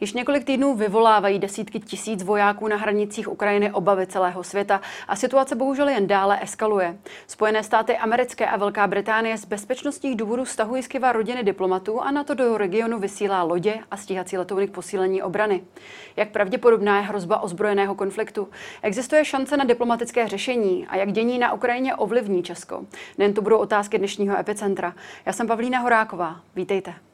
Již několik týdnů vyvolávají desítky tisíc vojáků na hranicích Ukrajiny obavy celého světa a situace bohužel jen dále eskaluje. Spojené státy americké a Velká Británie z bezpečnostních důvodů stahují z Kiva rodiny diplomatů a na to do regionu vysílá lodě a stíhací letouny k posílení obrany. Jak pravděpodobná je hrozba ozbrojeného konfliktu? Existuje šance na diplomatické řešení a jak dění na Ukrajině ovlivní Česko? Nen to budou otázky dnešního epicentra. Já jsem Pavlína Horáková. Vítejte.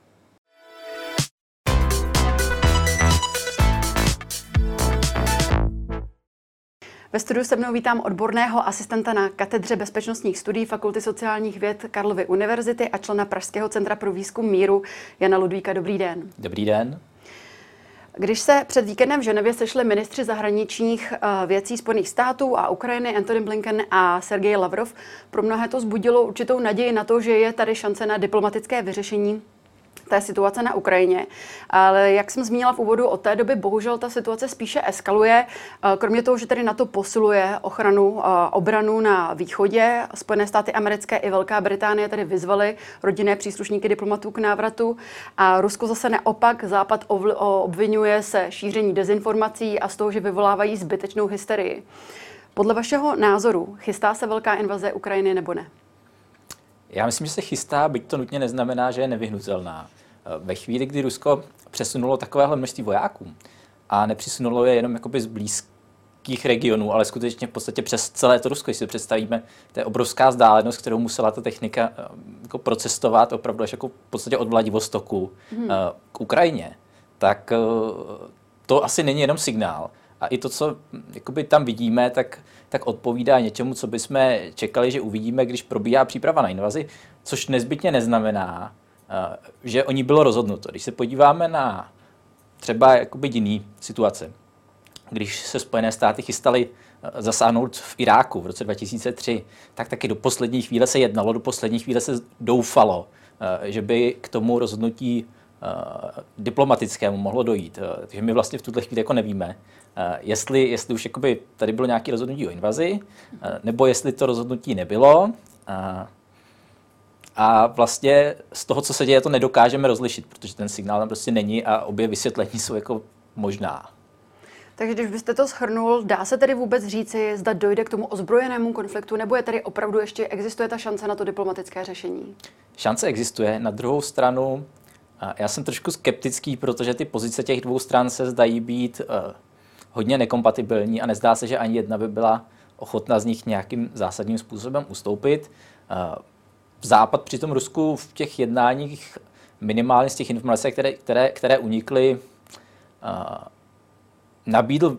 Ve studiu se mnou vítám odborného asistenta na katedře bezpečnostních studií Fakulty sociálních věd Karlovy univerzity a člena Pražského centra pro výzkum míru Jana Ludvíka. Dobrý den. Dobrý den. Když se před víkendem v Ženevě sešli ministři zahraničních eh, věcí Spojených států a Ukrajiny Antony Blinken a Sergej Lavrov, pro mnohé to zbudilo určitou naději na to, že je tady šance na diplomatické vyřešení té situace na Ukrajině. Ale jak jsem zmínila v úvodu, od té doby bohužel ta situace spíše eskaluje. Kromě toho, že tady na to posiluje ochranu obranu na východě, Spojené státy americké i Velká Británie tady vyzvaly rodinné příslušníky diplomatů k návratu a Rusko zase neopak. Západ obvinuje se šíření dezinformací a z toho, že vyvolávají zbytečnou hysterii. Podle vašeho názoru chystá se velká invaze Ukrajiny nebo ne? Já myslím, že se chystá, byť to nutně neznamená, že je nevyhnutelná. Ve chvíli, kdy Rusko přesunulo takovéhle množství vojáků a nepřesunulo je jenom jakoby z blízkých regionů, ale skutečně v podstatě přes celé to Rusko, když si představíme, to je obrovská vzdálenost, kterou musela ta technika eh, jako procestovat opravdu až jako v podstatě od Vladivostoku hmm. k Ukrajině, tak eh, to asi není jenom signál. A i to, co jakoby tam vidíme, tak, tak odpovídá něčemu, co bychom čekali, že uvidíme, když probíhá příprava na invazi, což nezbytně neznamená, Eh, že o ní bylo rozhodnuto. Když se podíváme na třeba jakoby jiný situace, když se Spojené státy chystaly eh, zasáhnout v Iráku v roce 2003, tak taky do poslední chvíle se jednalo, do poslední chvíle se doufalo, eh, že by k tomu rozhodnutí diplomatickému mohlo dojít. Takže my vlastně v tuto chvíli jako nevíme, jestli, jestli už jakoby tady bylo nějaké rozhodnutí o invazi, nebo jestli to rozhodnutí nebylo. A vlastně z toho, co se děje, to nedokážeme rozlišit, protože ten signál tam prostě není a obě vysvětlení jsou jako možná. Takže když byste to shrnul, dá se tedy vůbec říci, zda dojde k tomu ozbrojenému konfliktu, nebo je tady opravdu ještě existuje ta šance na to diplomatické řešení? Šance existuje. Na druhou stranu, já jsem trošku skeptický, protože ty pozice těch dvou stran se zdají být uh, hodně nekompatibilní a nezdá se, že ani jedna by byla ochotná z nich nějakým zásadním způsobem ustoupit. Uh, Západ při tom Rusku v těch jednáních minimálně z těch informací, které, které, které unikly, uh, nabídl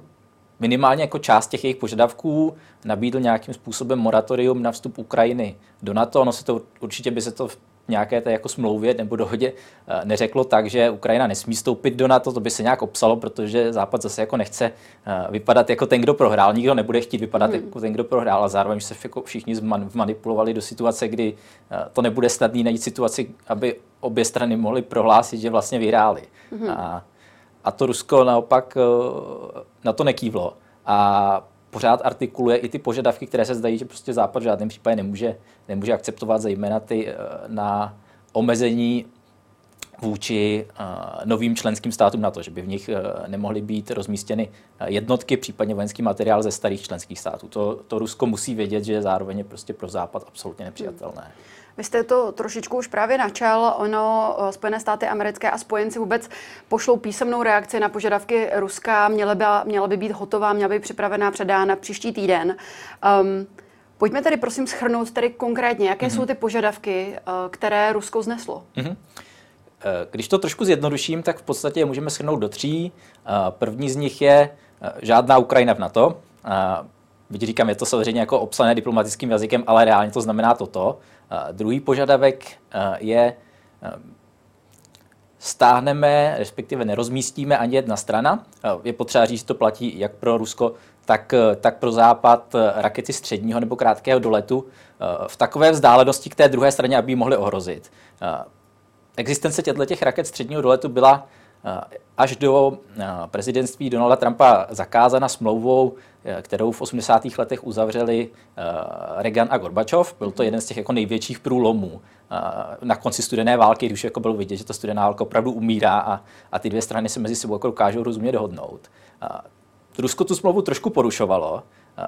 minimálně jako část těch jejich požadavků, nabídl nějakým způsobem moratorium na vstup Ukrajiny do NATO. Ono se to, určitě by se to nějaké té jako smlouvě nebo dohodě eh, neřeklo tak, že Ukrajina nesmí stoupit do NATO, to by se nějak obsalo, protože Západ zase jako nechce eh, vypadat jako ten, kdo prohrál. Nikdo nebude chtít vypadat hmm. jako ten, kdo prohrál a zároveň se jako všichni manipulovali do situace, kdy eh, to nebude snadný najít situaci, aby obě strany mohly prohlásit, že vlastně vyhráli. Hmm. A, a to Rusko naopak na to nekývlo. A pořád artikuluje i ty požadavky, které se zdají, že prostě Západ v žádném případě nemůže, nemůže akceptovat, zejména ty eh, na omezení vůči uh, novým členským státům na to, že by v nich uh, nemohly být rozmístěny jednotky, případně vojenský materiál ze starých členských států. To, to Rusko musí vědět, že zároveň je prostě pro Západ absolutně nepřijatelné. Hmm. Vy jste to trošičku už právě načal. Ono, eh, Spojené státy americké a spojenci vůbec pošlou písemnou reakci na požadavky Ruska. Měla by, měla by být hotová, měla by být připravená, předána příští týden. Um, pojďme tedy prosím schrnout tedy konkrétně, jaké mm-hmm. jsou ty požadavky, uh, které Rusko zneslo. Mm-hmm. Když to trošku zjednoduším, tak v podstatě je můžeme schrnout do tří. První z nich je žádná Ukrajina v NATO. Byť říkám, je to samozřejmě jako obsané diplomatickým jazykem, ale reálně to znamená toto. Druhý požadavek je, stáhneme, respektive nerozmístíme ani jedna strana. Je potřeba říct, to platí jak pro Rusko, tak, tak pro Západ rakety středního nebo krátkého doletu v takové vzdálenosti k té druhé straně, aby ji mohly ohrozit. Existence těchto těch raket středního doletu byla až do prezidentství Donalda Trumpa zakázána smlouvou, kterou v 80. letech uzavřeli Reagan a Gorbačov. Byl to jeden z těch jako největších průlomů na konci studené války, když jako bylo vidět, že ta studená válka opravdu umírá a, a ty dvě strany se mezi sebou jako dokážou rozumět dohodnout. Rusko tu smlouvu trošku porušovalo,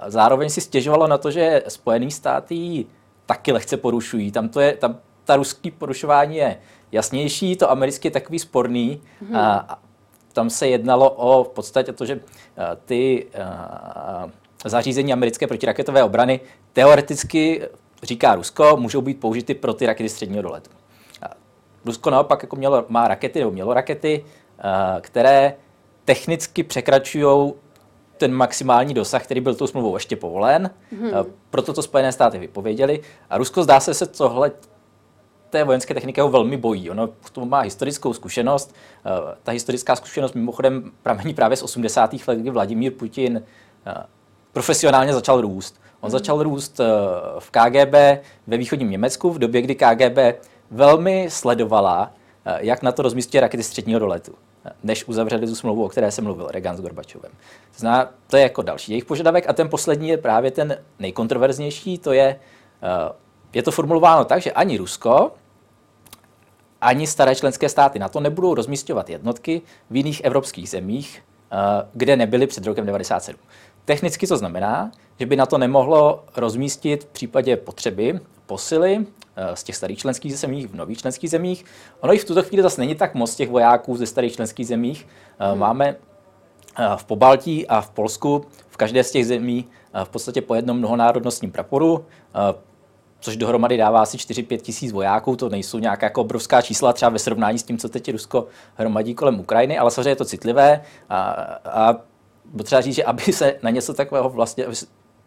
zároveň si stěžovalo na to, že Spojený státy taky lehce porušují. Tam, to je, tam ta ruský porušování je jasnější, to americké je takový sporný. Mm-hmm. A, tam se jednalo o v podstatě to, že ty a, zařízení americké protiraketové obrany teoreticky, říká Rusko, můžou být použity pro ty rakety středního doletu. A Rusko naopak jako mělo, má rakety, nebo mělo rakety, a, které technicky překračují ten maximální dosah, který byl tou smlouvou ještě povolen. Hmm. Proto to Spojené státy vypověděli. A Rusko zdá se, se tohle té vojenské techniky ho velmi bojí. Ono k tomu má historickou zkušenost. Eh, ta historická zkušenost mimochodem pramení právě z 80. let, kdy Vladimír Putin eh, profesionálně začal růst. On hmm. začal růst v KGB ve východním Německu v době, kdy KGB velmi sledovala, jak na to rozmístí rakety středního doletu než uzavřeli tu smlouvu, o které se mluvil Reagan s Gorbačovem. Zná, to je jako další jejich požadavek a ten poslední je právě ten nejkontroverznější, to je, eh, je to formulováno tak, že ani Rusko, ani staré členské státy na to nebudou rozmístěvat jednotky v jiných evropských zemích, eh, kde nebyly před rokem 1997. Technicky to znamená, že by na to nemohlo rozmístit v případě potřeby posily z těch starých členských zemí v nových členských zemích. Ono i v tuto chvíli zase není tak moc těch vojáků ze starých členských zemích. Hmm. Máme v Pobaltí a v Polsku v každé z těch zemí v podstatě po jednom mnohonárodnostním praporu, což dohromady dává asi 4-5 tisíc vojáků. To nejsou nějaká jako obrovská čísla třeba ve srovnání s tím, co teď Rusko hromadí kolem Ukrajiny, ale samozřejmě je to citlivé a, a potřeba říct, že aby se na něco takového vlastně,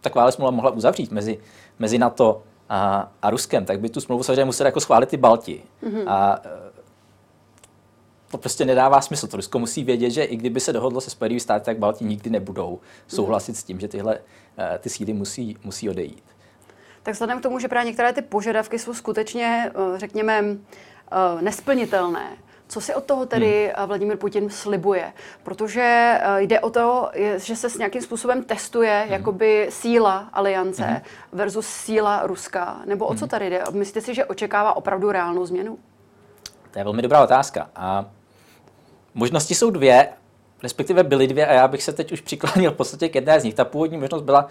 taková smlouva mohla uzavřít mezi, mezi NATO a, a Ruskem, tak by tu smlouvu samozřejmě museli jako schválit ty Balti. Mm-hmm. A to prostě nedává smysl. To Rusko musí vědět, že i kdyby se dohodlo se Spojenými státy, tak Balti nikdy nebudou souhlasit mm-hmm. s tím, že tyhle e, ty síly musí, musí odejít. Tak vzhledem k tomu, že právě některé ty požadavky jsou skutečně, e, řekněme, nesplnitelné, co si od toho tedy hmm. Vladimir Putin slibuje? Protože eh, jde o to, že se s nějakým způsobem testuje hmm. jakoby síla aliance hmm. versus síla Ruska. Nebo o co hmm. tady jde? Myslíte si, že očekává opravdu reálnou změnu? To je velmi dobrá otázka. A možnosti jsou dvě, respektive byly dvě a já bych se teď už přiklonil v podstatě k jedné z nich. Ta původní možnost byla, uh,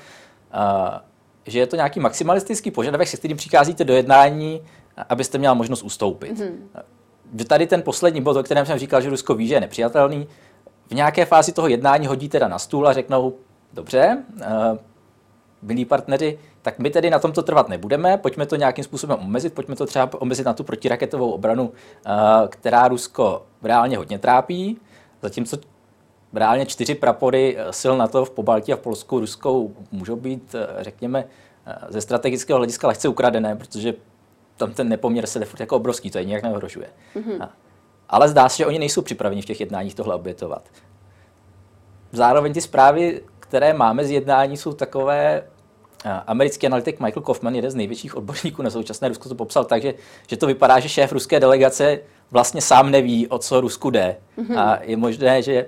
že je to nějaký maximalistický požadavek, se kterým přicházíte do jednání, abyste měla možnost ustoupit. Hmm že tady ten poslední bod, o kterém jsem říkal, že Rusko ví, že je nepřijatelný, v nějaké fázi toho jednání hodí teda na stůl a řeknou, dobře, uh, milí partneři, tak my tedy na tomto trvat nebudeme, pojďme to nějakým způsobem omezit, pojďme to třeba omezit na tu protiraketovou obranu, uh, která Rusko reálně hodně trápí, zatímco reálně čtyři prapory eh, sil na to v Pobaltí a v Polsku Ruskou můžou být, řekněme, ze strategického hlediska lehce ukradené, protože tam ten nepoměr se furt jako obrovský, to je nějak neohrožuje. Mm-hmm. Ale zdá se, že oni nejsou připraveni v těch jednáních tohle obětovat. Zároveň ty zprávy, které máme z jednání, jsou takové, americký analytik Michael Kaufman, jeden z největších odborníků na současné Rusko, to popsal tak, že, že to vypadá, že šéf ruské delegace vlastně sám neví, o co Rusku jde. Mm-hmm. A je možné, že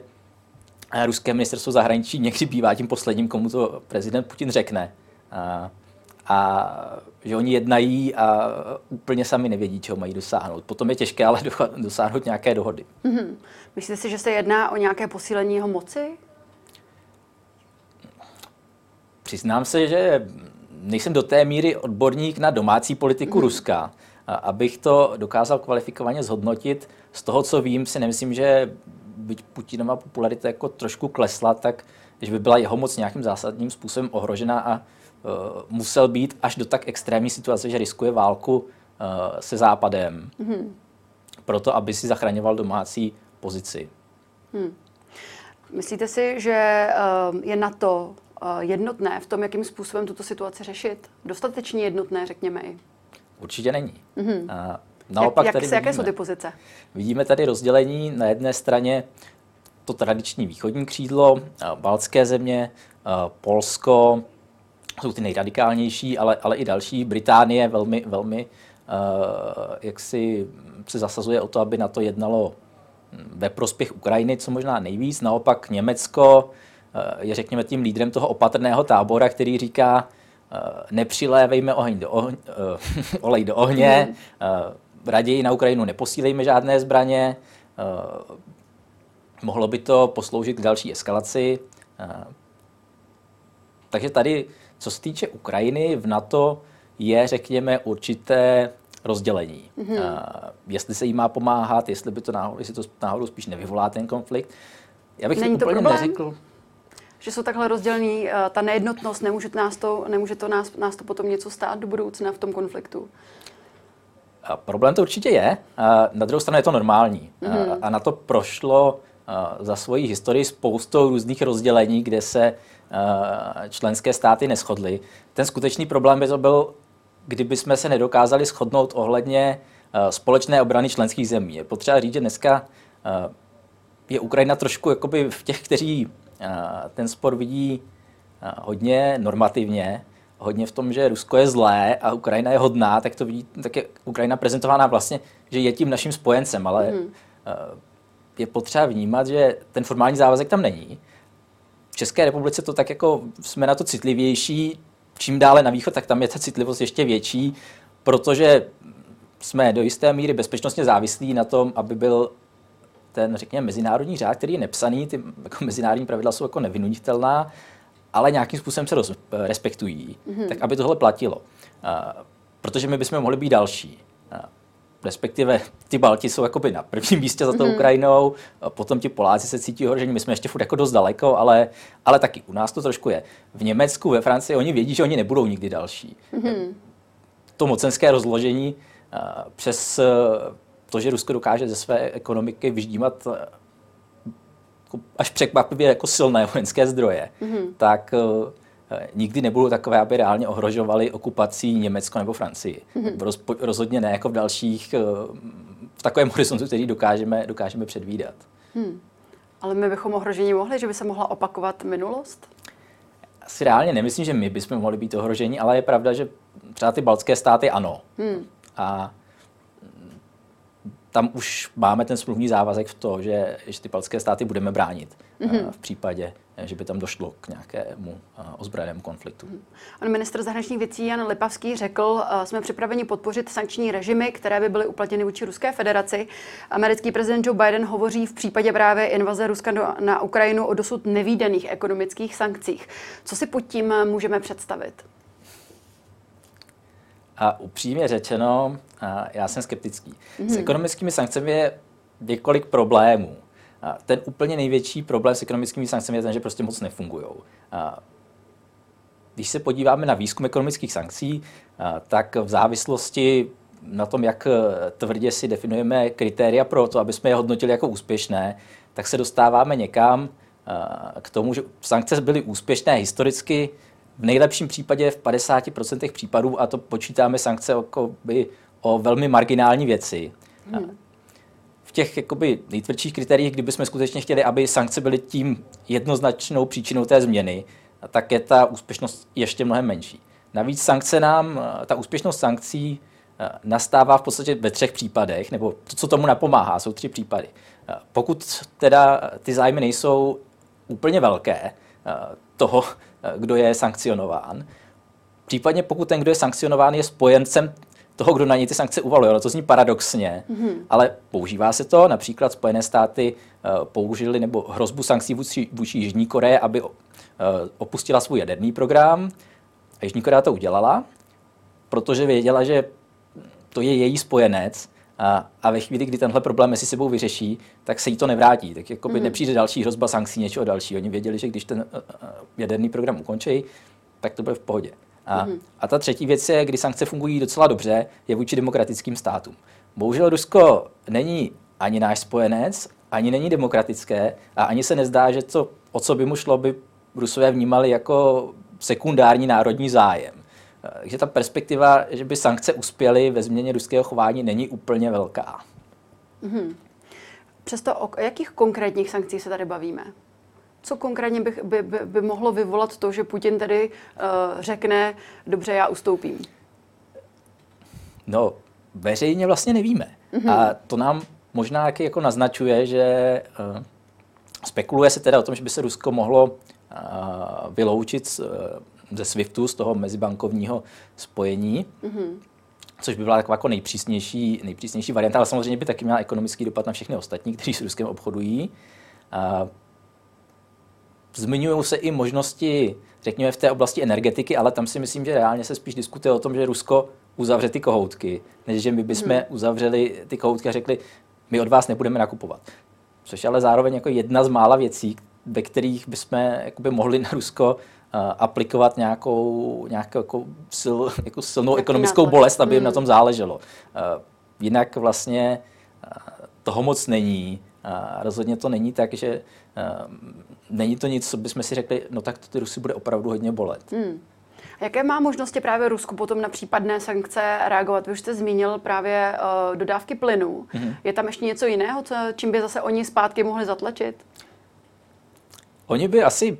ruské ministerstvo zahraničí někdy bývá tím posledním, komu to prezident Putin řekne. A a že oni jednají a úplně sami nevědí, čeho mají dosáhnout. Potom je těžké ale dosáhnout nějaké dohody. Mm-hmm. Myslíte si, že se jedná o nějaké posílení jeho moci? Přiznám se, že nejsem do té míry odborník na domácí politiku mm-hmm. Ruska. A abych to dokázal kvalifikovaně zhodnotit, z toho, co vím, si nemyslím, že byť Putinova popularita jako trošku klesla, tak že by byla jeho moc nějakým zásadním způsobem ohrožena a uh, musel být až do tak extrémní situace, že riskuje válku uh, se Západem, mm-hmm. proto aby si zachraňoval domácí pozici. Hmm. Myslíte si, že uh, je na to jednotné v tom, jakým způsobem tuto situaci řešit? Dostatečně jednotné, řekněme i. Určitě není. Mm-hmm. Naopak jak, jak, tady jaké jsou ty pozice? Vidíme tady rozdělení na jedné straně to tradiční východní křídlo, baltské země, Polsko, jsou ty nejradikálnější, ale, ale i další. Británie velmi, velmi uh, jak si se zasazuje o to, aby na to jednalo ve prospěch Ukrajiny, co možná nejvíc. Naopak Německo je, řekněme, tím lídrem toho opatrného tábora, který říká, nepřilévejme oheň do ohně, olej do ohně, mm. Raději na Ukrajinu neposílejme žádné zbraně, mohlo by to posloužit k další eskalaci. Takže tady, co se týče Ukrajiny, v NATO je, řekněme, určité rozdělení. Mm-hmm. jestli se jí má pomáhat, jestli by to náhodou, jestli to náhodou spíš nevyvolá ten konflikt. Já bych Není to úplně problém? neřekl. Že jsou takhle rozdělení, ta nejednotnost, nemůže, nás to, nemůže to nás, nás to potom něco stát do budoucna v tom konfliktu? A problém to určitě je. A na druhou stranu je to normální. Mm-hmm. A, a na to prošlo za svoji historii spoustou různých rozdělení, kde se členské státy neschodly. Ten skutečný problém by to byl, kdyby jsme se nedokázali shodnout ohledně společné obrany členských zemí. Je potřeba říct, že dneska je Ukrajina trošku jakoby v těch, kteří ten spor vidí hodně normativně, hodně v tom, že Rusko je zlé a Ukrajina je hodná, tak to vidí, tak je Ukrajina prezentována vlastně, že je tím naším spojencem, ale mm je potřeba vnímat, že ten formální závazek tam není. V České republice to tak jako jsme na to citlivější, čím dále na východ, tak tam je ta citlivost ještě větší, protože jsme do jisté míry bezpečnostně závislí na tom, aby byl ten, řekněme, mezinárodní řád, který je nepsaný, ty jako mezinárodní pravidla jsou jako nevynutitelná, ale nějakým způsobem se roz, respektují, mm-hmm. tak aby tohle platilo. Uh, protože my bychom mohli být další. Uh, respektive ty Balti jsou jakoby na prvním místě za tou mm-hmm. Ukrajinou, potom ti Poláci se cítí ohrožení, my jsme ještě furt jako dost daleko, ale, ale taky u nás to trošku je. V Německu, ve Francii oni vědí, že oni nebudou nikdy další. Mm-hmm. To mocenské rozložení přes to, že Rusko dokáže ze své ekonomiky vyždímat až překvapivě jako silné vojenské zdroje, mm-hmm. tak Eh, nikdy nebudou takové, aby reálně ohrožovali okupací Německo nebo Francii. Mm-hmm. Roz, rozhodně ne jako v dalších, eh, v takovém horizontu, který dokážeme, dokážeme předvídat. Hmm. Ale my bychom ohrožení mohli, že by se mohla opakovat minulost? Asi reálně nemyslím, že my bychom mohli být ohroženi, ale je pravda, že třeba ty baltské státy ano. Hmm. A tam už máme ten smluvní závazek v to, že, že ty baltské státy budeme bránit mm-hmm. v případě, že by tam došlo k nějakému ozbrojenému konfliktu. Pan ministr zahraničních věcí Jan Lipavský řekl, jsme připraveni podpořit sankční režimy, které by byly uplatněny vůči Ruské federaci. Americký prezident Joe Biden hovoří v případě právě invaze Ruska na Ukrajinu o dosud nevýdaných ekonomických sankcích. Co si pod tím můžeme představit? A upřímně řečeno, já jsem skeptický. Mm-hmm. S mhm. ekonomickými sankcemi je několik problémů. A ten úplně největší problém s ekonomickými sankcemi je ten, že prostě moc nefungují. Když se podíváme na výzkum ekonomických sankcí, tak v závislosti na tom, jak tvrdě si definujeme kritéria pro to, aby jsme je hodnotili jako úspěšné, tak se dostáváme někam k tomu, že sankce byly úspěšné historicky v nejlepším případě v 50% případů, a to počítáme sankce jako by o velmi marginální věci. Hmm. V těch jakoby, nejtvrdších kritériích, kdybychom skutečně chtěli, aby sankce byly tím jednoznačnou příčinou té změny, tak je ta úspěšnost ještě mnohem menší. Navíc sankce nám, ta úspěšnost sankcí eh, nastává v podstatě ve třech případech, nebo to, co tomu napomáhá, jsou tři případy. Eh, pokud teda ty zájmy nejsou úplně velké, eh, toho, kdo je sankcionován, případně pokud ten, kdo je sankcionován, je spojencem toho, kdo na něj ty sankce uvaluje. No to zní paradoxně, mm-hmm. ale používá se to. Například Spojené státy uh, použili nebo hrozbu sankcí vůči, vůči Jižní Koreje, aby uh, opustila svůj jaderný program. A Jižní Korea to udělala, protože věděla, že to je její spojenec a, a ve chvíli, kdy tenhle problém mezi sebou vyřeší, tak se jí to nevrátí. Tak jako by mm-hmm. nepřijde další hrozba sankcí, něčeho dalšího. Oni věděli, že když ten uh, jaderný program ukončí, tak to bude v pohodě. A, mm-hmm. a ta třetí věc je, kdy sankce fungují docela dobře, je vůči demokratickým státům. Bohužel Rusko není ani náš spojenec, ani není demokratické a ani se nezdá, že to, o co by mu šlo, by Rusové vnímali jako sekundární národní zájem. Takže ta perspektiva, že by sankce uspěly ve změně ruského chování, není úplně velká. Mm-hmm. Přesto o jakých konkrétních sankcích se tady bavíme? Co konkrétně by, by, by, by mohlo vyvolat to, že Putin tedy uh, řekne, dobře, já ustoupím? No, veřejně vlastně nevíme. Mm-hmm. A to nám možná jako naznačuje, že uh, spekuluje se teda o tom, že by se Rusko mohlo uh, vyloučit z, uh, ze SWIFTu, z toho mezibankovního spojení. Mm-hmm což by byla taková jako nejpřísnější, nejpřísnější varianta, ale samozřejmě by taky měla ekonomický dopad na všechny ostatní, kteří s Ruskem obchodují. Zmiňují se i možnosti, řekněme, v té oblasti energetiky, ale tam si myslím, že reálně se spíš diskutuje o tom, že Rusko uzavře ty kohoutky, než že my bychom hmm. uzavřeli ty kohoutky a řekli, my od vás nebudeme nakupovat. Což ale zároveň jako jedna z mála věcí, ve kterých bychom jakoby mohli na Rusko aplikovat nějakou, nějakou jako sil, jako silnou Jaký ekonomickou nátlak. bolest, aby jim na hmm. tom záleželo. Jinak vlastně toho moc není. Rozhodně to není tak, že není to nic, co bychom si řekli, no tak to ty Rusy bude opravdu hodně bolet. Hmm. Jaké má možnosti právě Rusku potom na případné sankce reagovat? Vy už jste zmínil právě uh, dodávky plynu. Mm-hmm. Je tam ještě něco jiného, co, čím by zase oni zpátky mohli zatlačit? Oni by asi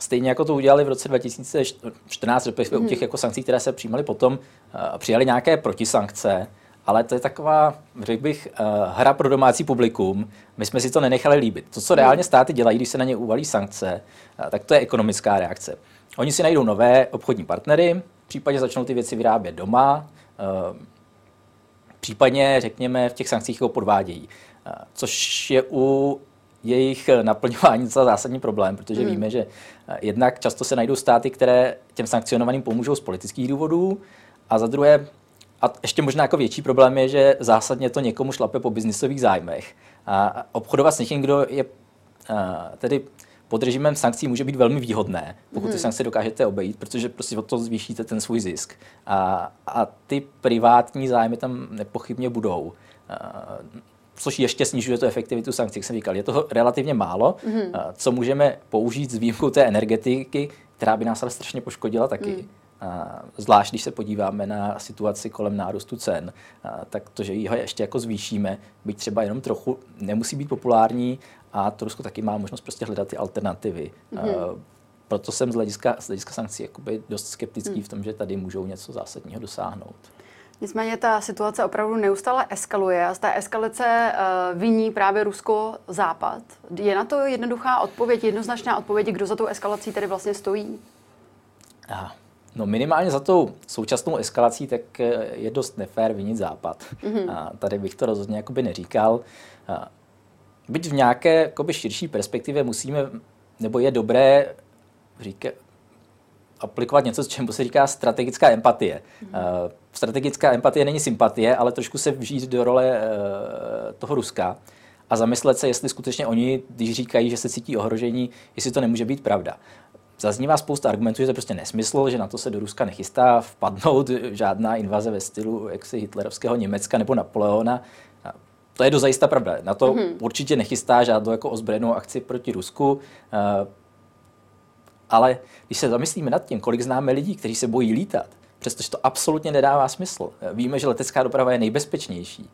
Stejně jako to udělali v roce 2014, respektive mm. u těch jako sankcí, které se přijímaly potom, uh, přijali nějaké protisankce, ale to je taková, řekl bych, uh, hra pro domácí publikum. My jsme si to nenechali líbit. To, co reálně státy dělají, když se na ně uvalí sankce, uh, tak to je ekonomická reakce. Oni si najdou nové obchodní partnery, případně začnou ty věci vyrábět doma, případně, řekněme, v těch sankcích jako podvádějí. Což je u jejich naplňování docela zásadní problém, protože hmm. víme, že eh, jednak často se najdou státy, které těm sankcionovaným pomůžou z politických důvodů, a za druhé, a ještě možná jako větší problém je, že zásadně to někomu šlape po biznisových zájmech. A obchodovat s někým, kdo je eh, tedy pod režimem sankcí může být velmi výhodné, pokud ty hmm. sankce dokážete obejít, protože prostě o to zvýšíte ten svůj zisk. A, a ty privátní zájmy tam nepochybně budou. A, což ještě snižuje tu efektivitu sankcí, jak jsem říkal. Je toho relativně málo, mm-hmm. co můžeme použít s výjimkou té energetiky, která by nás ale strašně poškodila taky. Mm. Zvlášť, když se podíváme na situaci kolem nárůstu cen, tak to, že ji ještě jako zvýšíme, byť třeba jenom trochu, nemusí být populární a to Rusko taky má možnost prostě hledat ty alternativy. Mm-hmm. Proto jsem z hlediska, z hlediska sankcí jakoby dost skeptický mm. v tom, že tady můžou něco zásadního dosáhnout. Nicméně ta situace opravdu neustále eskaluje a z té eskalace uh, viní právě Rusko-Západ. Je na to jednoduchá odpověď, jednoznačná odpověď, kdo za tou eskalací tedy vlastně stojí? No minimálně za tou současnou eskalací tak eh, je dost nefér vinit Západ. Mm-hmm. A tady bych to rozhodně jakoby neříkal. A byť v nějaké jakoby širší perspektivě musíme, nebo je dobré říkat, aplikovat něco, čemu se říká strategická empatie. Mm-hmm. Strategická empatie není sympatie, ale trošku se vžít do role uh, toho Ruska a zamyslet se, jestli skutečně oni, když říkají, že se cítí ohrožení, jestli to nemůže být pravda. Zaznívá spousta argumentů, že to je prostě nesmysl, že na to se do Ruska nechystá vpadnout žádná invaze ve stylu jaksi hitlerovského Německa nebo Napoleona. To je dozajista pravda. Na to mm-hmm. určitě nechystá žádnou jako ozbrojenou akci proti Rusku. Ale když se zamyslíme nad tím, kolik známe lidí, kteří se bojí lítat, přestože to absolutně nedává smysl, víme, že letecká doprava je nejbezpečnější,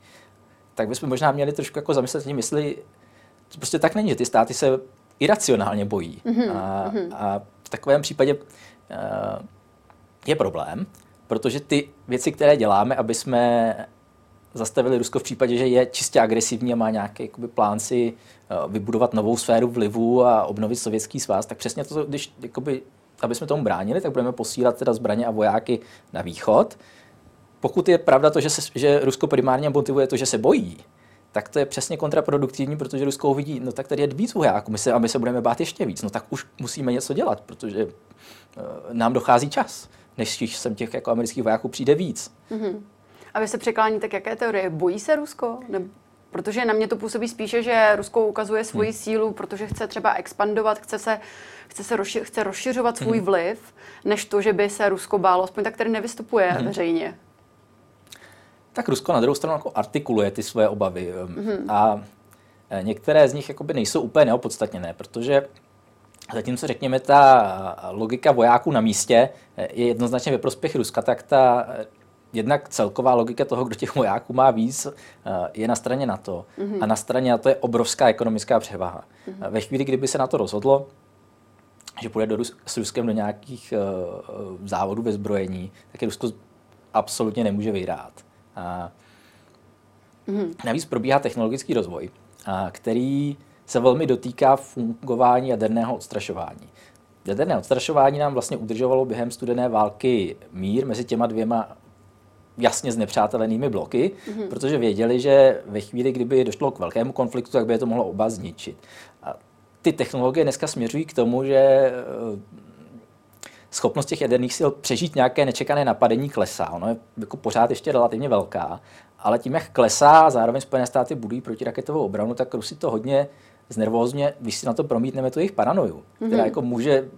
tak bychom možná měli trošku jako zamyslet tím, jestli to prostě tak není, že ty státy se iracionálně bojí. Mm-hmm. A, mhm. a v takovém případě uh, je problém, protože ty věci, které děláme, aby jsme zastavili Rusko v případě, že je čistě agresivní a má nějaký jakoby, plán si uh, vybudovat novou sféru vlivu a obnovit sovětský svaz, tak přesně to, když jakoby, aby jsme tomu bránili, tak budeme posílat teda zbraně a vojáky na východ. Pokud je pravda to, že, se, že Rusko primárně motivuje to, že se bojí, tak to je přesně kontraproduktivní, protože Rusko uvidí, no tak tady je víc vojáků, my se, a my se budeme bát ještě víc, no tak už musíme něco dělat, protože uh, nám dochází čas, než sem těch jako amerických vojáků přijde víc. Mm-hmm. A vy se překláníte k jaké teorie? Bojí se Rusko? Ne, protože na mě to působí spíše, že Rusko ukazuje svoji hmm. sílu, protože chce třeba expandovat, chce se, chce se rozši, chce rozšiřovat svůj hmm. vliv, než to, že by se Rusko bálo, aspoň tak, který nevystupuje hmm. veřejně. Tak Rusko na druhou stranu jako artikuluje ty svoje obavy hmm. a e, některé z nich jakoby nejsou úplně neopodstatněné, protože Zatímco řekněme, ta logika vojáků na místě e, je jednoznačně ve prospěch Ruska, tak ta jednak celková logika toho, kdo těch vojáků má víc, eh, je na straně NATO. Mm-hmm. A na straně NATO je obrovská ekonomická převaha. Mm-hmm. Ve chvíli, kdyby se na to rozhodlo, že půjde do Rus- s Ruskem do nějakých uh, závodů ve zbrojení, tak je Rusko absolutně nemůže vyhrát. A Mm-hmm. Navíc probíhá technologický rozvoj, který se velmi dotýká fungování jaderného odstrašování. Jaderné odstrašování nám vlastně udržovalo během studené války mír mezi těma dvěma jasně znepřátelenými bloky, mm-hmm. protože věděli, že ve chvíli, kdyby došlo k velkému konfliktu, tak by je to mohlo oba zničit. A ty technologie dneska směřují k tomu, že eh, schopnost těch jaderných sil přežít nějaké nečekané napadení klesá. Ono je jako pořád ještě relativně velká, ale tím, jak klesá, zároveň Spojené státy budují protiraketovou obranu, tak Rusi to hodně znervózně, když si na to promítneme tu jejich paranoju, mm-hmm. která jako může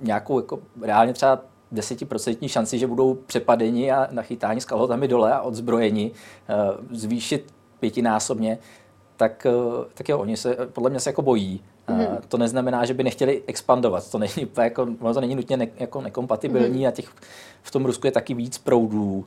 nějakou jako reálně třeba desetiprocentní šanci, že budou přepadeni a nachytáni s kalhotami dole a odzbrojeni, eh, zvýšit pětinásobně, tak, eh, tak jo, oni se podle mě se jako bojí. Mm-hmm. To neznamená, že by nechtěli expandovat. To není, jako, to není nutně ne, jako nekompatibilní mm-hmm. a těch, v tom Rusku je taky víc proudů.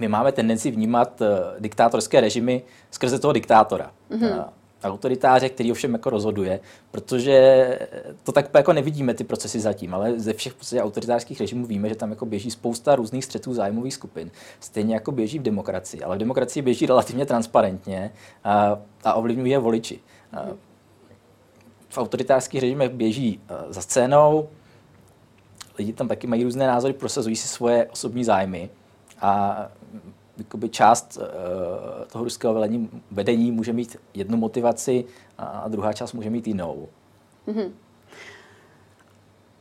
My máme tendenci vnímat diktátorské režimy skrze toho diktátora. Mm-hmm autoritáře, který ovšem jako rozhoduje, protože to tak jako nevidíme ty procesy zatím, ale ze všech autoritářských režimů víme, že tam jako běží spousta různých střetů zájmových skupin. Stejně jako běží v demokracii, ale v demokracii běží relativně transparentně a, a ovlivňuje voliči. A v autoritářských režimech běží za scénou, lidi tam taky mají různé názory, prosazují si svoje osobní zájmy a jakoby část uh, toho ruského velení, vedení může mít jednu motivaci a druhá část může mít jinou. Mm-hmm.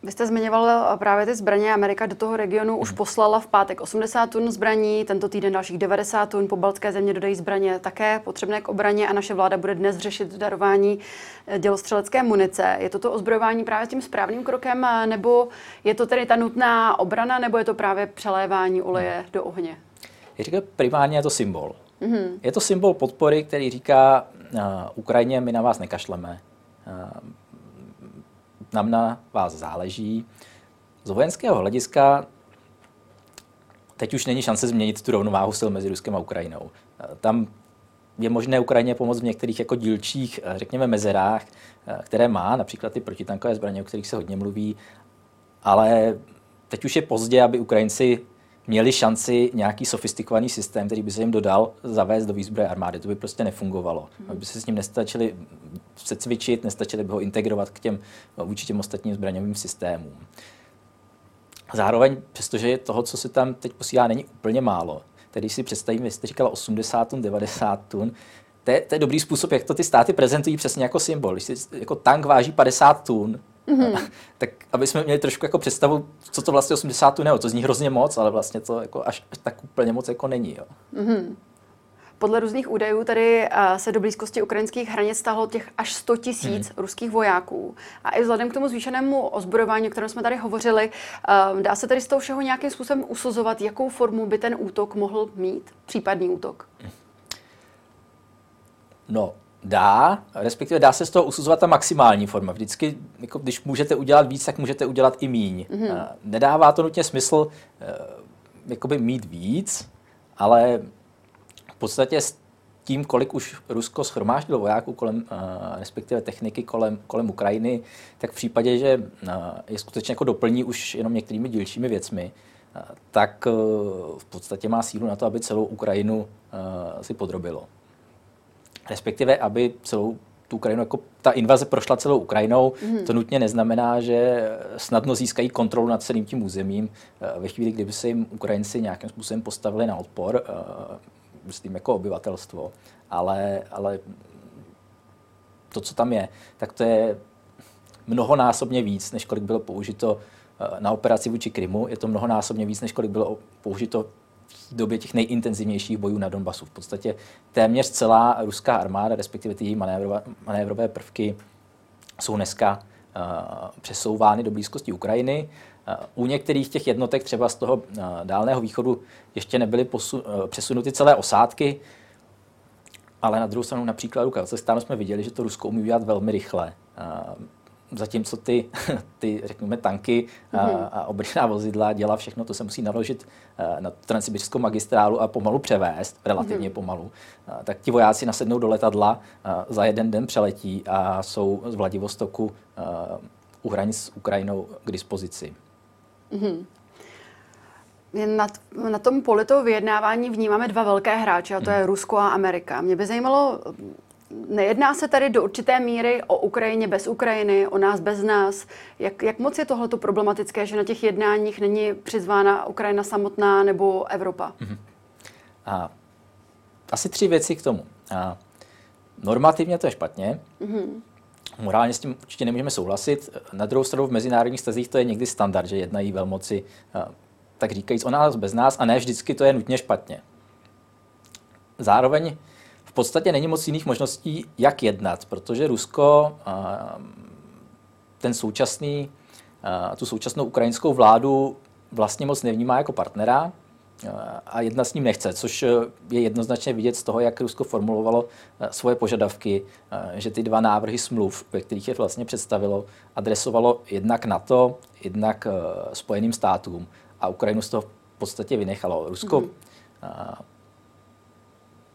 Vy jste zmiňoval právě ty zbraně. Amerika do toho regionu už mhm. poslala v pátek 80 tun zbraní, tento týden dalších 90 tun. Pobaltské země dodají zbraně také potřebné k obraně a naše vláda bude dnes řešit darování eh, dělostřelecké munice. Je toto ozbrojování právě tím správným krokem, nebo je to tedy ta nutná obrana, nebo je to právě přelévání oleje do ohně? Já říkám, primárně je to symbol. Mm-hmm. Je to symbol podpory, který říká uh, Ukrajině, my na vás nekašleme, uh, nám na vás záleží. Z vojenského hlediska teď už není šance změnit tu rovnováhu sil mezi Ruskem a Ukrajinou. Uh, tam je možné Ukrajině pomoct v některých jako dílčích, řekněme, mezerách, které má, například ty protitankové zbraně, o kterých se hodně mluví, ale teď už je pozdě, aby Ukrajinci měli šanci nějaký sofistikovaný systém, který by se jim dodal, zavést do výzbroje armády. To by prostě nefungovalo. Hmm. Aby se s ním nestačili se cvičit, nestačili by ho integrovat k těm, vůči těm ostatním zbraňovým systémům. Zároveň, přestože toho, co se tam teď posílá, není úplně málo, tedy si představíme, jestli jste říkala 80 tun, 90 tun, to je, to je dobrý způsob, jak to ty státy prezentují přesně jako symbol. Když si, jako tank váží 50 tun, Mm-hmm. tak aby jsme měli trošku jako představu, co to vlastně 80 tunů, to zní hrozně moc, ale vlastně to jako až, tak úplně moc jako není. Jo. Mm-hmm. Podle různých údajů tady se do blízkosti ukrajinských hranic stahlo těch až 100 tisíc hmm. ruských vojáků. A i vzhledem k tomu zvýšenému ozbrojování, o kterém jsme tady hovořili, dá se tady z toho všeho nějakým způsobem usuzovat, jakou formu by ten útok mohl mít, případný útok? No, dá, respektive dá se z toho usuzovat ta maximální forma. Vždycky, jako když můžete udělat víc, tak můžete udělat i míň. Mm-hmm. Nedává to nutně smysl uh, jakoby mít víc, ale v podstatě s tím, kolik už Rusko schromáždilo vojáků kolem, uh, respektive techniky kolem, kolem Ukrajiny, tak v případě, že uh, je skutečně jako doplní už jenom některými dílčími věcmi, tak v podstatě má sílu na to, aby celou Ukrajinu si podrobilo respektive aby celou tu Ukrajinu, jako ta invaze prošla celou Ukrajinou, mm. to nutně neznamená, že snadno získají kontrolu nad celým tím územím. Eh, ve chvíli, kdyby se jim Ukrajinci nějakým způsobem postavili na odpor, eh, myslím jako obyvatelstvo, ale, ale to, co tam je, tak to je mnohonásobně víc, než kolik bylo použito eh, na operaci vůči Krymu. Je to mnohonásobně víc, než kolik bylo použito době těch nejintenzivnějších bojů na Donbasu. V podstatě téměř celá ruská armáda, respektive ty její manévrové prvky, jsou dneska uh, přesouvány do blízkosti Ukrajiny. Uh, u některých těch jednotek, třeba z toho uh, dálného východu, ještě nebyly posu, uh, přesunuty celé osádky, ale na druhou stranu například u Kazachstánu jsme viděli, že to Rusko umí udělat velmi rychle. Zatímco ty, ty řekněme, tanky a, mm-hmm. a obrněná vozidla dělá všechno, to se musí naložit eh, na transsibirskou magistrálu a pomalu převést, relativně mm-hmm. pomalu, tak ti vojáci nasednou do letadla, za jeden den přeletí a jsou z Vladivostoku u hranic s Ukrajinou k dispozici. Mm-hmm. Na, na tom poli toho vyjednávání vnímáme dva velké hráče, a to je Rusko a Amerika. Mě by zajímalo, nejedná se tady do určité míry o Ukrajině bez Ukrajiny, o nás bez nás. Jak, jak moc je tohleto problematické, že na těch jednáních není přizvána Ukrajina samotná nebo Evropa? Mm-hmm. A, asi tři věci k tomu. A, normativně to je špatně. Mm-hmm. Morálně s tím určitě nemůžeme souhlasit. Na druhou stranu v mezinárodních stazích to je někdy standard, že jednají velmoci, tak říkajíc o nás bez nás, a ne vždycky to je nutně špatně. Zároveň v podstatě není moc jiných možností, jak jednat, protože Rusko ten současný, tu současnou ukrajinskou vládu vlastně moc nevnímá jako partnera, a jedna s ním nechce, což je jednoznačně vidět z toho, jak Rusko formulovalo svoje požadavky, že ty dva návrhy smluv, ve kterých je vlastně představilo, adresovalo jednak NATO, jednak Spojeným státům a Ukrajinu z toho v podstatě vynechalo. Rusko mm-hmm.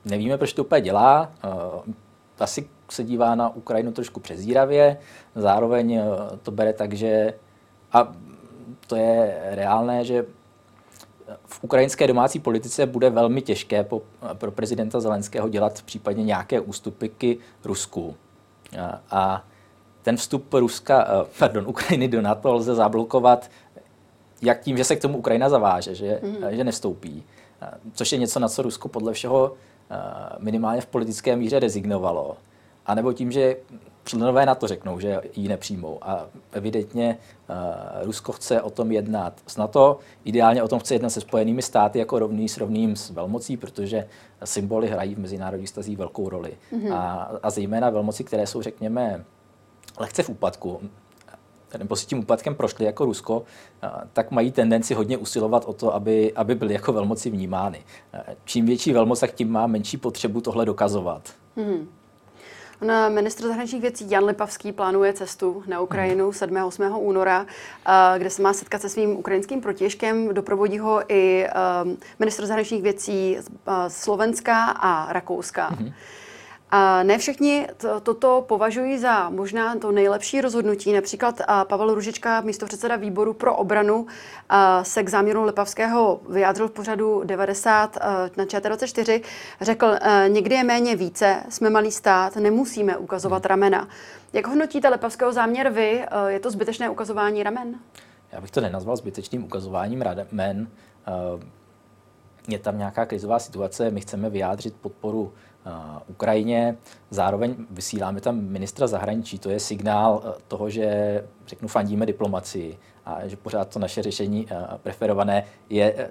Nevíme, proč to úplně dělá, asi se dívá na Ukrajinu trošku přezíravě, zároveň to bere tak, že a to je reálné, že v ukrajinské domácí politice bude velmi těžké po, pro prezidenta Zelenského dělat případně nějaké ústupy k Rusku. A, a ten vstup Ruska, eh, pardon, Ukrajiny do NATO lze zablokovat jak tím, že se k tomu Ukrajina zaváže, že, mm-hmm. že nevstoupí. Což je něco, na co Rusko podle všeho eh, minimálně v politické míře rezignovalo. A nebo tím, že členové na to řeknou, že ji nepřijmou. A evidentně uh, Rusko chce o tom jednat s NATO, ideálně o tom chce jednat se Spojenými státy jako rovný s rovným s velmocí, protože symboly hrají v mezinárodních stazích velkou roli. Mm-hmm. A, a zejména velmoci, které jsou, řekněme, lehce v úpadku, nebo si tím úpadkem prošli jako Rusko, tak mají tendenci hodně usilovat o to, aby, aby byly jako velmoci vnímány. Čím větší velmoc, tak tím má menší potřebu tohle dokazovat. Hmm. Na ministr zahraničních věcí Jan Lipavský plánuje cestu na Ukrajinu 7. 8. února, kde se má setkat se svým ukrajinským protěžkem. Doprovodí ho i ministr zahraničních věcí Slovenska a Rakouska. Mm-hmm. A ne všichni to, toto považují za možná to nejlepší rozhodnutí. Například Pavel Ružička, místo předseda výboru pro obranu, se k záměru Lepavského vyjádřil v pořadu 90 na ČT24. Řekl, někdy je méně více, jsme malý stát, nemusíme ukazovat ramena. Jak hodnotíte Lepavského záměr vy? Je to zbytečné ukazování ramen? Já bych to nenazval zbytečným ukazováním ramen. Je tam nějaká krizová situace, my chceme vyjádřit podporu Ukrajině. Zároveň vysíláme tam ministra zahraničí. To je signál eh, toho, že řeknu, fandíme diplomacii a že pořád to naše řešení eh, preferované je eh,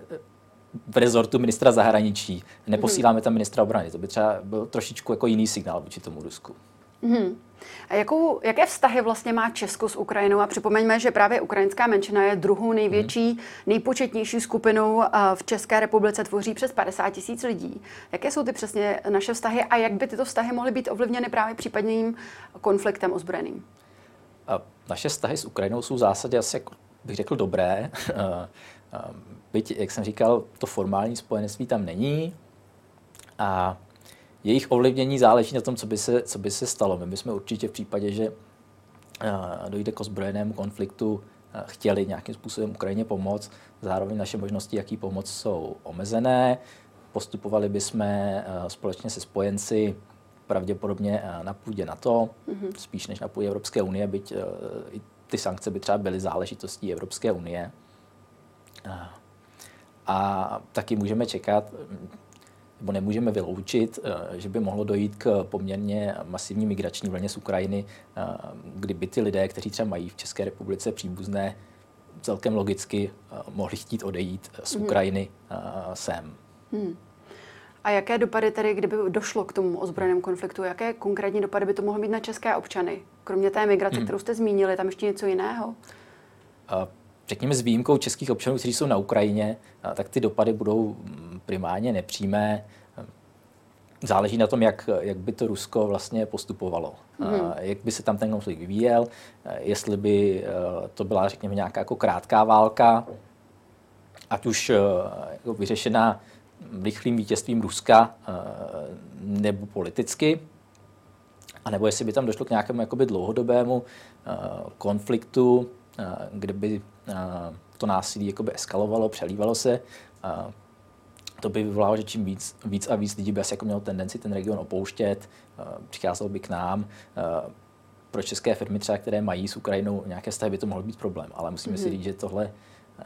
v rezortu ministra zahraničí. Neposíláme tam ministra obrany. To by třeba byl trošičku jako jiný signál vůči tomu Rusku. Mm-hmm. A jakou, jaké vztahy vlastně má Česko s Ukrajinou? A připomeňme, že právě ukrajinská menšina je druhou největší, mm. nejpočetnější skupinou v České republice, tvoří přes 50 tisíc lidí. Jaké jsou ty přesně naše vztahy a jak by tyto vztahy mohly být ovlivněny právě případným konfliktem ozbrojeným? A naše vztahy s Ukrajinou jsou v zásadě asi, jak bych řekl, dobré. Byť, jak jsem říkal, to formální spojenectví tam není. A jejich ovlivnění záleží na tom, co by se, co by se stalo. My bychom určitě v případě, že uh, dojde k ozbrojenému konfliktu, uh, chtěli nějakým způsobem Ukrajině pomoct. Zároveň naše možnosti, jaký pomoc, jsou omezené. Postupovali bychom uh, společně se spojenci pravděpodobně na půdě NATO, mm-hmm. spíš než na půdě Evropské unie, byť i ty sankce by třeba byly záležitostí Evropské unie. A taky můžeme čekat, nebo nemůžeme vyloučit, eh, že by mohlo dojít k poměrně masivní migrační vlně z Ukrajiny, eh, kdyby ty lidé, kteří třeba mají v České republice příbuzné, celkem logicky eh, mohli chtít odejít z mhm. Ukrajiny hmm. sem. Hmm. A jaké dopady tedy, kdyby došlo k tomu ozbrojenému konfliktu, jaké konkrétní dopady by to mohlo mít na české občany? Kromě té migrace, hmm. kterou jste zmínili, tam ještě něco jiného? řekněme s výjimkou českých občanů, kteří jsou na Ukrajině, tak ty dopady budou mm, primárně nepřímé. Záleží na tom, jak, jak by to Rusko vlastně postupovalo. Mm-hmm. Jak by se tam ten konflikt vyvíjel, jestli by e, to byla, řekněme, nějaká jako krátká válka, ať už e, jako vyřešená rychlým vítězstvím Ruska e, nebo politicky, anebo jestli by tam došlo k nějakému jakoby dlouhodobému konfliktu, kde by to násilí jakoby eskalovalo, přelívalo se. To by vyvolalo, že čím víc, víc a víc lidí by asi jako mělo tendenci ten region opouštět, přicházelo by k nám. Pro české firmy třeba, které mají s Ukrajinou nějaké vztahy, by to mohl být problém, ale musíme mm-hmm. si mhm. říct, že tohle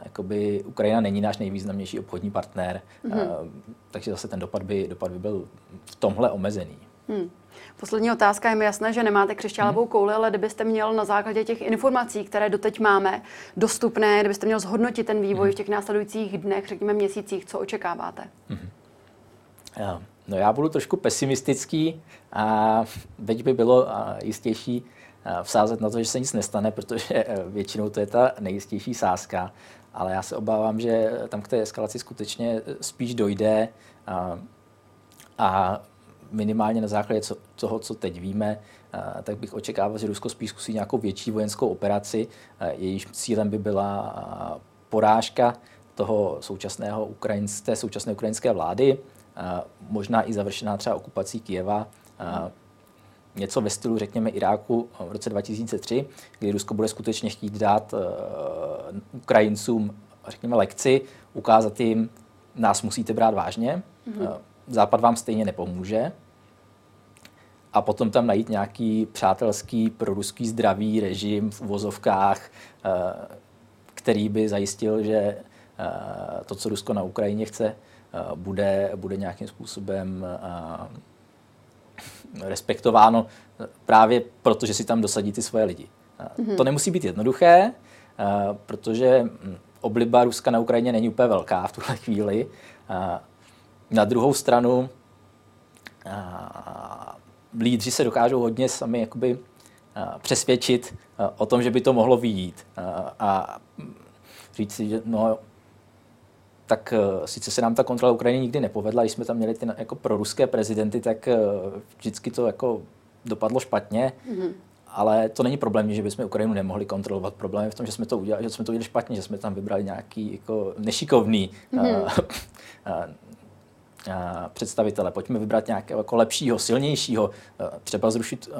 jakoby Ukrajina není náš nejvýznamnější obchodní partner, mm-hmm. takže zase ten dopad by, dopad by byl v tomhle omezený. Hmm. Poslední otázka. Je mi jasné, že nemáte křišťálovou hmm. kouli, ale kdybyste měl na základě těch informací, které doteď máme dostupné, kdybyste měl zhodnotit ten vývoj v těch následujících dnech, řekněme měsících, co očekáváte? Já, no já budu trošku pesimistický a teď by bylo jistější vsázet na to, že se nic nestane, protože e, většinou to je ta nejistější sázka. Ale já se obávám, že tam k té eskalaci skutečně e, spíš dojde a, a minimálně na základě toho, co teď víme, eh, tak bych očekával, že Rusko spíš zkusí nějakou větší vojenskou operaci. Eh, jejíž cílem by byla eh, porážka toho současného ukrajinské, té současné ukrajinské vlády, možná i završená třeba okupací Kijeva, něco ve stylu, řekněme, Iráku v roce 2003, kdy Rusko bude skutečně chtít dát Ukrajincům, řekněme, lekci, ukázat jim, nás musíte brát vážně. Mm-hmm. Západ vám stejně nepomůže. A potom tam najít nějaký přátelský proruský zdravý režim v uvozovkách, eh, který by zajistil, že eh, to, co Rusko na Ukrajině chce, eh, bude, bude nějakým způsobem respektováno právě proto, že si tam dosadí ty svoje lidi. Mm-hmm. To nemusí být jednoduché, protože hm, obliba Ruska na Ukrajině není úplně velká v tuhle chvíli. Na druhou stranu lídři se dokážou hodně sami jakoby přesvědčit o tom, že by to mohlo vyjít. A říct si, že no, tak sice se nám ta kontrola Ukrajiny nikdy nepovedla, když jsme tam měli ty jako proruské prezidenty, tak vždycky to jako dopadlo špatně. Mm-hmm. Ale to není problém, že bychom Ukrajinu nemohli kontrolovat. Problém je v tom, že jsme to udělali, že jsme to udělali špatně, že jsme tam vybrali nějaký jako nešikovný mm-hmm. uh, uh, představitele. Pojďme vybrat nějakého jako lepšího, silnějšího, třeba zrušit uh,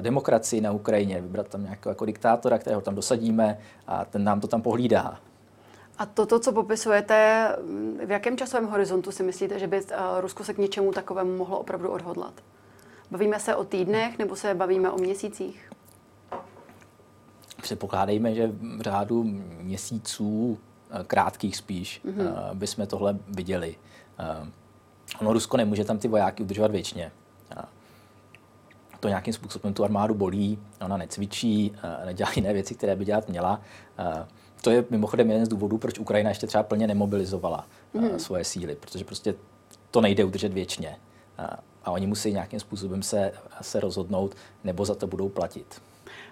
demokracii na Ukrajině, vybrat tam nějakého jako diktátora, kterého tam dosadíme a ten nám to tam pohlídá. A toto, co popisujete, v jakém časovém horizontu si myslíte, že by Rusko se k něčemu takovému mohlo opravdu odhodlat? Bavíme se o týdnech nebo se bavíme o měsících? Předpokládejme, že v řádu měsíců, krátkých spíš, mm-hmm. bychom tohle viděli. Ono Rusko nemůže tam ty vojáky udržovat věčně. To nějakým způsobem tu armádu bolí, ona necvičí, nedělá jiné věci, které by dělat měla. To je mimochodem jeden z důvodů, proč Ukrajina ještě třeba plně nemobilizovala mm. svoje síly, protože prostě to nejde udržet věčně. A oni musí nějakým způsobem se, se rozhodnout, nebo za to budou platit.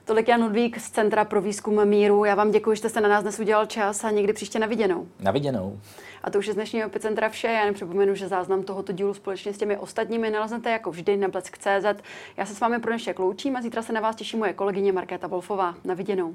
Tolik Jan Ludvík z Centra pro výzkum míru. Já vám děkuji, že jste se na nás dnes udělal čas a někdy příště na viděnou. Na viděnou. A to už je z dnešního Epicentra vše. Já jen připomenu, že záznam tohoto dílu společně s těmi ostatními naleznete jako vždy na blesk.cz. Já se s vámi pro dnešek loučím a zítra se na vás těší moje kolegyně Markéta Wolfová. Na viděnou.